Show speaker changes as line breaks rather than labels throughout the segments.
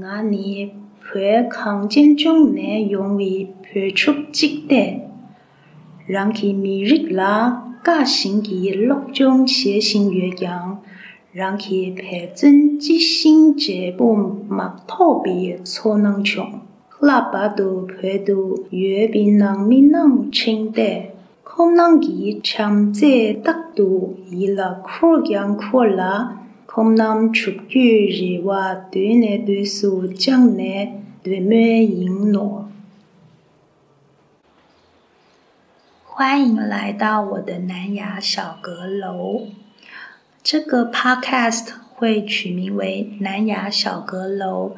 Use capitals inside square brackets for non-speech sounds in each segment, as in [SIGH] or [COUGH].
ང ནི བོད གང ཅན ཅུང ནས ཡོང བའི བོད ཕྱུག གཅིག སྟེ རང གི མི རིགས ལ བཀའ ཞིང གི སློབ སྦྱོང བྱེད བཞིན ཡོད ཀྱང རང གི བོད བཙན ཅི ཞིང བྱེད པོ མག ཐོག པའི ཚོ ནང བྱུང ལྷག པར དུ བོད དུ ཡོད པའི ནང མི ནང འཕྲིན སྟེ ཁོམ ནང གི བྱམས བརྩེ རྟག ཏུ ཡིད ལ འཁུར ཀྱང འཁུར ལ 可能出于日话对内对数将内对美应诺。欢迎来到我的南雅小阁楼。这个 podcast 会取名为南雅小阁楼，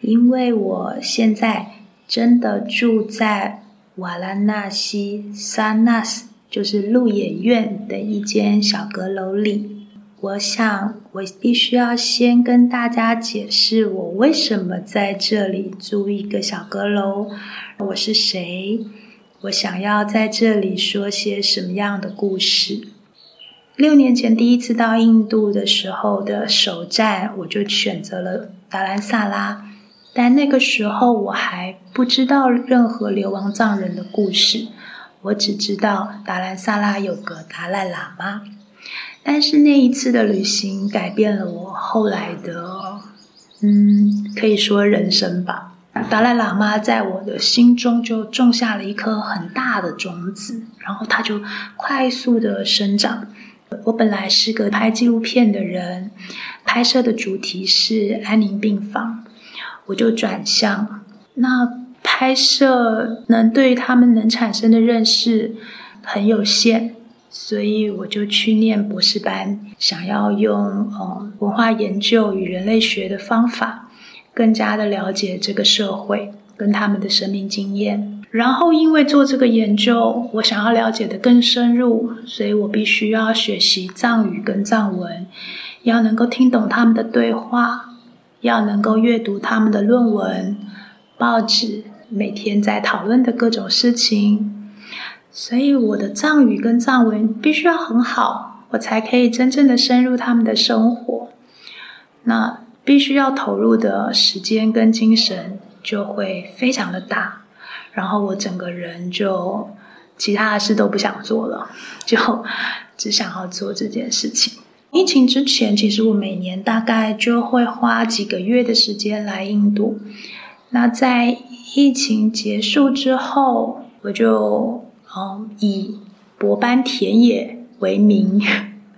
因为我现在真的住在。瓦拉纳西萨纳斯就是鹿野苑的一间小阁楼里。我想，我必须要先跟大家解释我为什么在这里租一个小阁楼，我是谁，我想要在这里说些什么样的故事。六年前第一次到印度的时候的首站，我就选择了达兰萨拉。但那个时候我还不知道任何流亡藏人的故事，我只知道达兰萨拉有个达赖喇嘛。但是那一次的旅行改变了我后来的，嗯，可以说人生吧。达赖喇嘛在我的心中就种下了一颗很大的种子，然后它就快速的生长。我本来是个拍纪录片的人，拍摄的主题是安宁病房。我就转向，那拍摄能对他们能产生的认识很有限，所以我就去念博士班，想要用嗯文化研究与人类学的方法，更加的了解这个社会跟他们的生命经验。然后因为做这个研究，我想要了解的更深入，所以我必须要学习藏语跟藏文，要能够听懂他们的对话。要能够阅读他们的论文、报纸，每天在讨论的各种事情，所以我的藏语跟藏文必须要很好，我才可以真正的深入他们的生活。那必须要投入的时间跟精神就会非常的大，然后我整个人就其他的事都不想做了，[LAUGHS] 就只想要做这件事情。疫情之前，其实我每年大概就会花几个月的时间来印度。那在疫情结束之后，我就嗯以博班田野为名，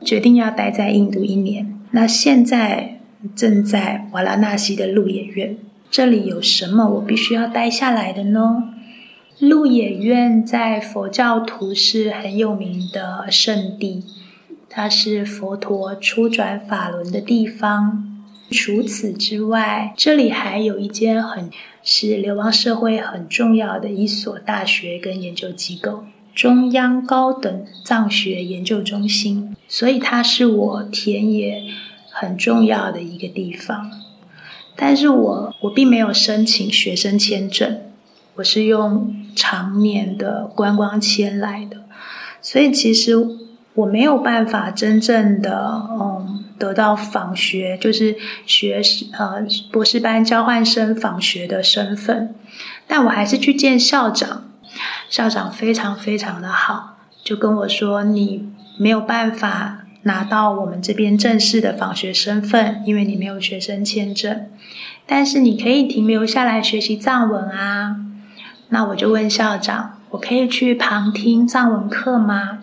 决定要待在印度一年。那现在正在瓦拉纳西的鹿野苑，这里有什么我必须要待下来的呢？鹿野苑在佛教徒是很有名的圣地。它是佛陀初转法轮的地方。除此之外，这里还有一间很是流亡社会很重要的一所大学跟研究机构——中央高等藏学研究中心。所以，它是我田野很重要的一个地方。但是我我并没有申请学生签证，我是用常年的观光签来的。所以，其实。我没有办法真正的嗯得到访学，就是学士呃博士班交换生访学的身份，但我还是去见校长，校长非常非常的好，就跟我说你没有办法拿到我们这边正式的访学身份，因为你没有学生签证，但是你可以停留下来学习藏文啊。那我就问校长，我可以去旁听藏文课吗？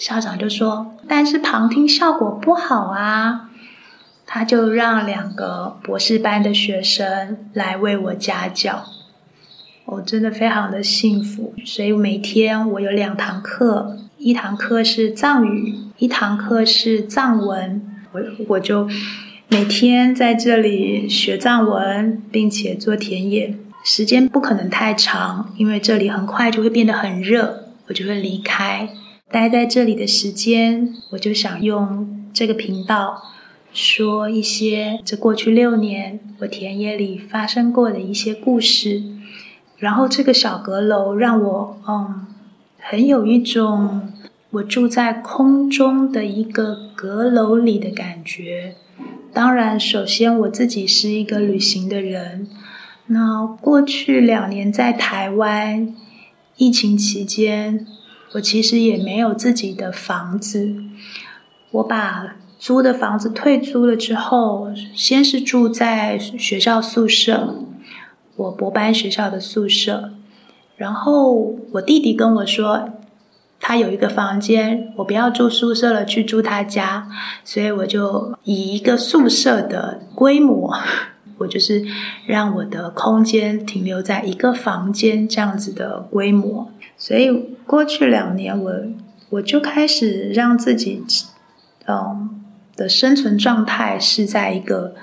校长就说：“但是旁听效果不好啊。”他就让两个博士班的学生来为我家教。我真的非常的幸福，所以每天我有两堂课，一堂课是藏语，一堂课是藏文。我我就每天在这里学藏文，并且做田野。时间不可能太长，因为这里很快就会变得很热，我就会离开。待在这里的时间，我就想用这个频道说一些这过去六年我田野里发生过的一些故事。然后这个小阁楼让我嗯，很有一种我住在空中的一个阁楼里的感觉。当然，首先我自己是一个旅行的人。那过去两年在台湾疫情期间，我其实也没有自己的房子。我把租的房子退租了之后，先是住在学校宿舍，我博班学校的宿舍。然后我弟弟跟我说。他有一个房间，我不要住宿舍了，去住他家，所以我就以一个宿舍的规模，我就是让我的空间停留在一个房间这样子的规模。所以过去两年，我我就开始让自己，嗯，的生存状态是在一个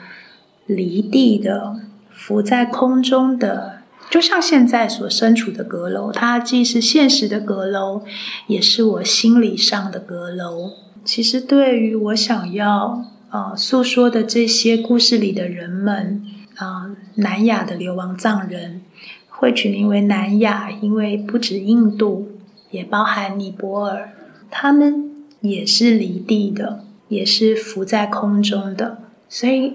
离地的、浮在空中的。就像现在所身处的阁楼，它既是现实的阁楼，也是我心理上的阁楼。其实，对于我想要呃诉说的这些故事里的人们，啊，南亚的流亡藏人，会取名为南亚，因为不止印度，也包含尼泊尔，他们也是离地的，也是浮在空中的，所以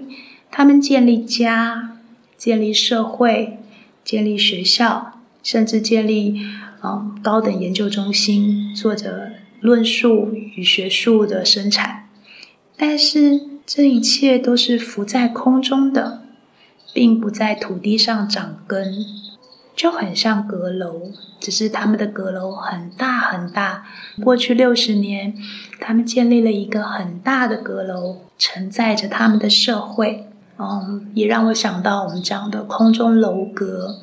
他们建立家，建立社会。建立学校，甚至建立嗯高等研究中心，做着论述与学术的生产。但是这一切都是浮在空中的，并不在土地上长根，就很像阁楼，只是他们的阁楼很大很大。过去六十年，他们建立了一个很大的阁楼，承载着他们的社会。嗯，也让我想到我们讲的空中楼阁，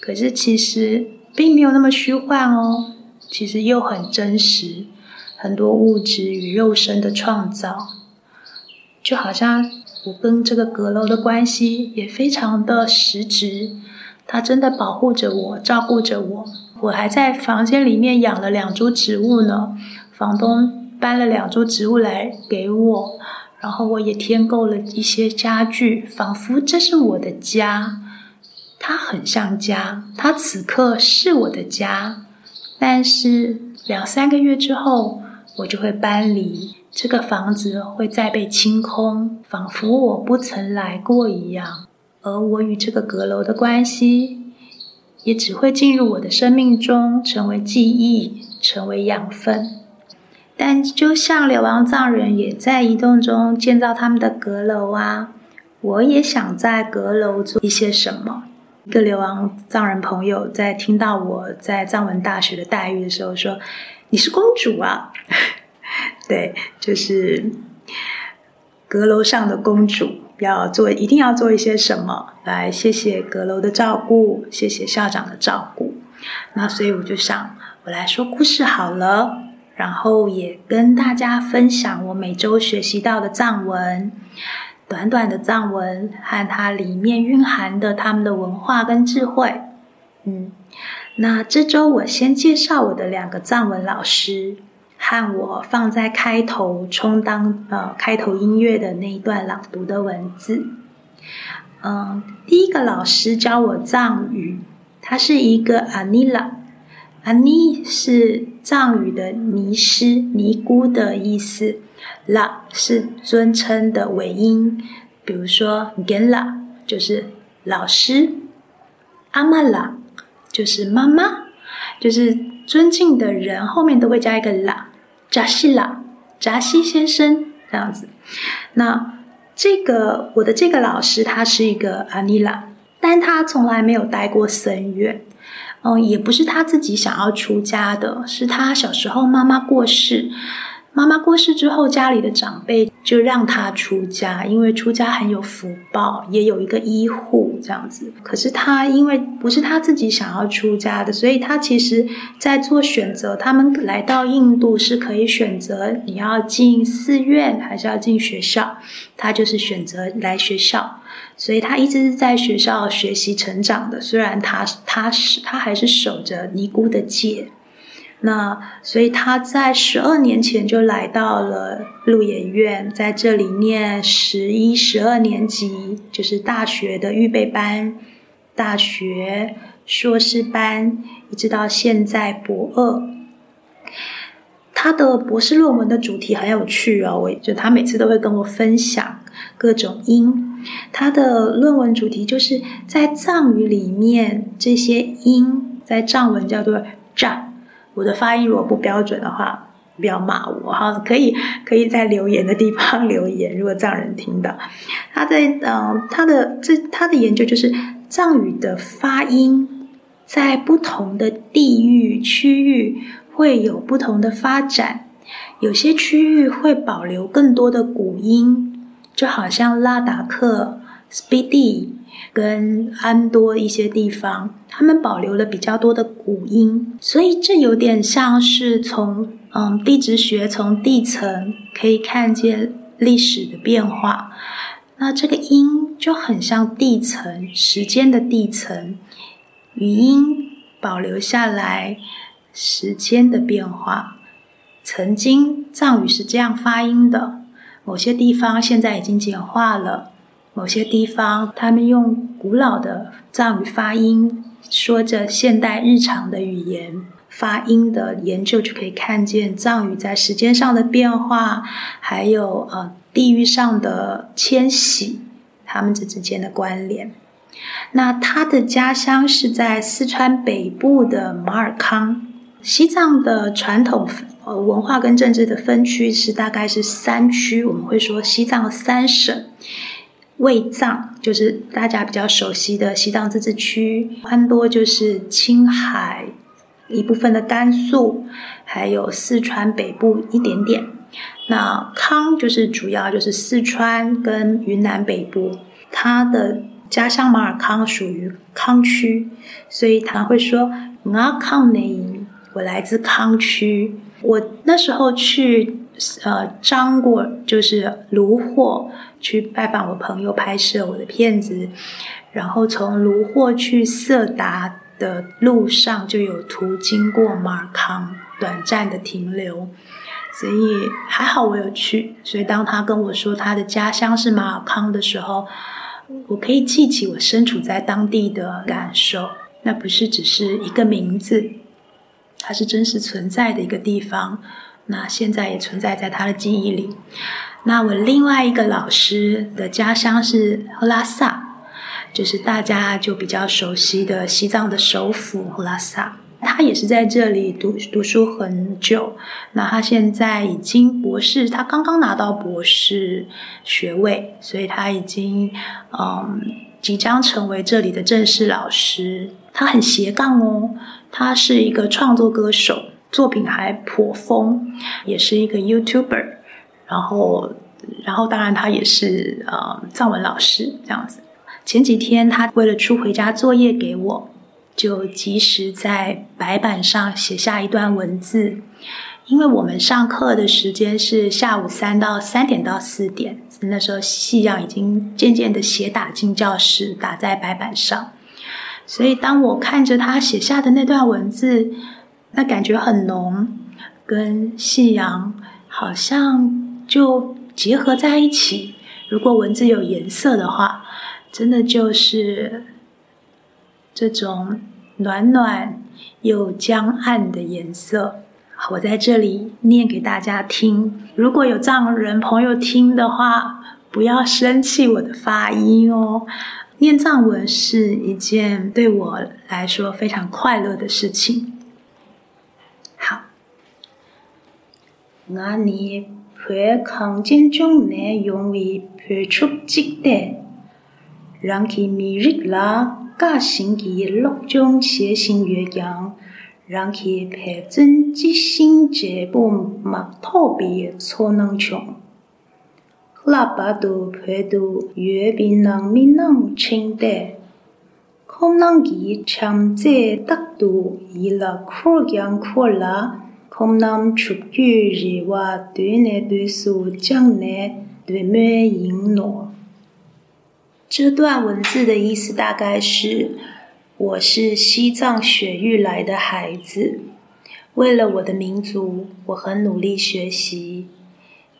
可是其实并没有那么虚幻哦，其实又很真实，很多物质与肉身的创造，就好像我跟这个阁楼的关系也非常的实质，它真的保护着我，照顾着我，我还在房间里面养了两株植物呢，房东搬了两株植物来给我。然后我也添购了一些家具，仿佛这是我的家。它很像家，它此刻是我的家。但是两三个月之后，我就会搬离这个房子，会再被清空，仿佛我不曾来过一样。而我与这个阁楼的关系，也只会进入我的生命中，成为记忆，成为养分。但就像流亡藏人也在移动中建造他们的阁楼啊，我也想在阁楼做一些什么。一个流亡藏人朋友在听到我在藏文大学的待遇的时候说：“你是公主啊！” [LAUGHS] 对，就是阁楼上的公主，要做一定要做一些什么来谢谢阁楼的照顾，谢谢校长的照顾。那所以我就想，我来说故事好了。然后也跟大家分享我每周学习到的藏文，短短的藏文和它里面蕴含的他们的文化跟智慧。嗯，那这周我先介绍我的两个藏文老师，和我放在开头充当呃开头音乐的那一段朗读的文字。嗯，第一个老师教我藏语，他是一个阿尼拉。阿尼是藏语的尼师、尼姑的意思，拉是尊称的尾音，比如说 Gela 就是老师，阿玛拉就是妈妈，就是尊敬的人后面都会加一个拉，扎西拉，扎西先生这样子。那这个我的这个老师他是一个阿尼拉，但他从来没有待过僧院。嗯，也不是他自己想要出家的，是他小时候妈妈过世，妈妈过世之后，家里的长辈就让他出家，因为出家很有福报，也有一个医护这样子。可是他因为不是他自己想要出家的，所以他其实在做选择。他们来到印度是可以选择你要进寺院还是要进学校，他就是选择来学校。所以他一直是在学校学习成长的，虽然他他是他还是守着尼姑的戒，那所以他在十二年前就来到了鹿野院，在这里念十一、十二年级，就是大学的预备班、大学硕士班，一直到现在博二。他的博士论文的主题很有趣哦，我就他每次都会跟我分享。各种音。他的论文主题就是在藏语里面这些音，在藏文叫做“藏”。我的发音如果不标准的话，不要骂我哈，可以可以在留言的地方留言。如果藏人听到，他在嗯，他的这他的研究就是藏语的发音在不同的地域区域会有不同的发展，有些区域会保留更多的古音，就好像拉达克、Speedy。跟安多一些地方，他们保留了比较多的古音，所以这有点像是从嗯地质学从地层可以看见历史的变化。那这个音就很像地层，时间的地层，语音保留下来时间的变化。曾经藏语是这样发音的，某些地方现在已经简化了。某些地方，他们用古老的藏语发音，说着现代日常的语言发音的研究，就可以看见藏语在时间上的变化，还有呃地域上的迁徙，他们这之间的关联。那他的家乡是在四川北部的马尔康。西藏的传统呃文化跟政治的分区是大概是三区，我们会说西藏三省。卫藏就是大家比较熟悉的西藏自治区，安多就是青海一部分的甘肃，还有四川北部一点点。那康就是主要就是四川跟云南北部，他的家乡马尔康属于康区，所以他会说阿康内，我来自康区。我那时候去。呃，张过就是卢货去拜访我朋友拍摄我的片子，然后从卢货去色达的路上就有途经过马尔康，短暂的停留，所以还好我有去。所以当他跟我说他的家乡是马尔康的时候，我可以记起我身处在当地的感受。那不是只是一个名字，它是真实存在的一个地方。那现在也存在在他的记忆里。那我另外一个老师的家乡是赫拉萨，就是大家就比较熟悉的西藏的首府赫拉萨。他也是在这里读读书很久。那他现在已经博士，他刚刚拿到博士学位，所以他已经嗯即将成为这里的正式老师。他很斜杠哦，他是一个创作歌手。作品还颇丰，也是一个 YouTuber，然后，然后当然他也是呃藏文老师这样子。前几天他为了出回家作业给我，就及时在白板上写下一段文字。因为我们上课的时间是下午三到三点到四点，那时候夕阳已经渐渐的斜打进教室，打在白板上。所以当我看着他写下的那段文字。那感觉很浓，跟夕阳好像就结合在一起。如果文字有颜色的话，真的就是这种暖暖又江暗的颜色。我在这里念给大家听。如果有藏人朋友听的话，不要生气我的发音哦。念藏文是一件对我来说非常快乐的事情。
ང ནི བོད གང ཅན ཅུང ནས ཡོང བའི བོད ཕྱོགས གཅིག སྟེ རང གི མི རིགས ལ དཀའ ཞིང གི སློབ སྦྱོང བྱེད བཞིན ཡོད ཀྱང རང གི བོད བཙན ཅི ཞིང བྱེད པོ མག ཐོག པའི ཚོ སྣང བྱུང ལྷ པ དུ བོད དུ ཡོད པའི ནང མི ནང འཕྲིན སྟེ ཁོམ ནང གི བྱམས བརྩེ རྟག ཏུ ཡིད ལ འཁོར ཡང འཁོར ལ 空南出句日话，对内对苏将内对美迎诺。
这段文字的意思大概是：我是西藏雪域来的孩子，为了我的民族，我很努力学习，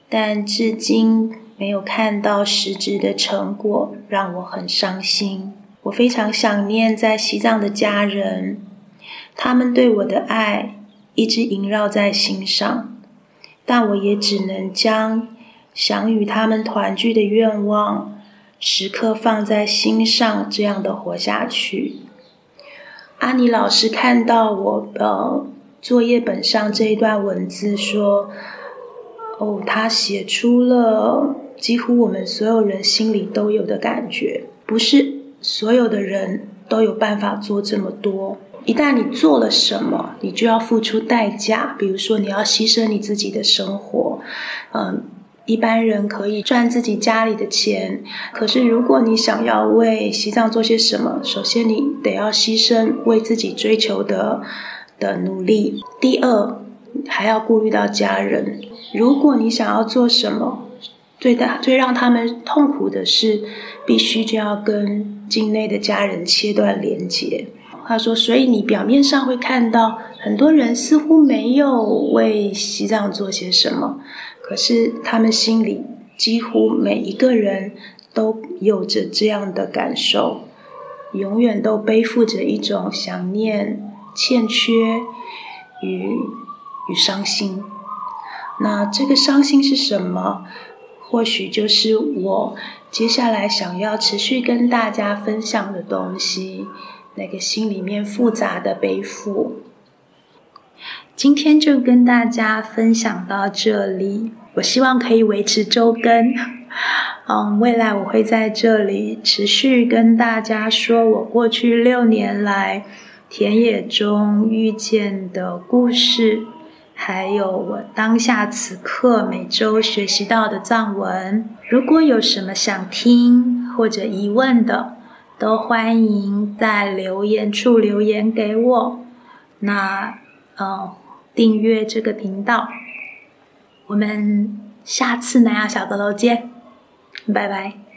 但至今没有看到实质的成果，让我很伤心。我非常想念在西藏的家人，他们对我的爱。一直萦绕在心上，但我也只能将
想与他们团聚的愿望，时刻放在心上，这样的活下去。阿尼老师看到我的作业本上这一段文字，说：“哦，他写出了几乎我们所有人心里都有的感觉，不是所有的人都有办法做这么多。”一旦你做了什么，你就要付出代价。比如说，你要牺牲你自己的生活。嗯，一般人可以赚自己家里的钱，可是如果你想要为西藏做些什么，首先你得要牺牲为自己追求的的努力。第二，还要顾虑到家人。如果你想要做什么，最大最让他们痛苦的是，必须就要跟境内的家人切断连接。他说：“所以你表面上会看到很多人似乎没有为西藏做些什么，可是他们心里几乎每一个人都有着这样的感受，永远都背负着一种想念、欠缺与与伤心。那这个伤心是什么？或许就是我接下来想要持续跟大家分享的东西。”那个心里面复杂的背负，
今天就跟大家分享到这里。我希望可以维持周更，嗯，未来我会在这里持续跟大家说我过去六年来田野中遇见的故事，还有我当下此刻每周学习到的藏文。如果有什么想听或者疑问的，都欢迎在留言处留言给我。那，呃，订阅这个频道。我们下次南亚小阁楼见，拜拜。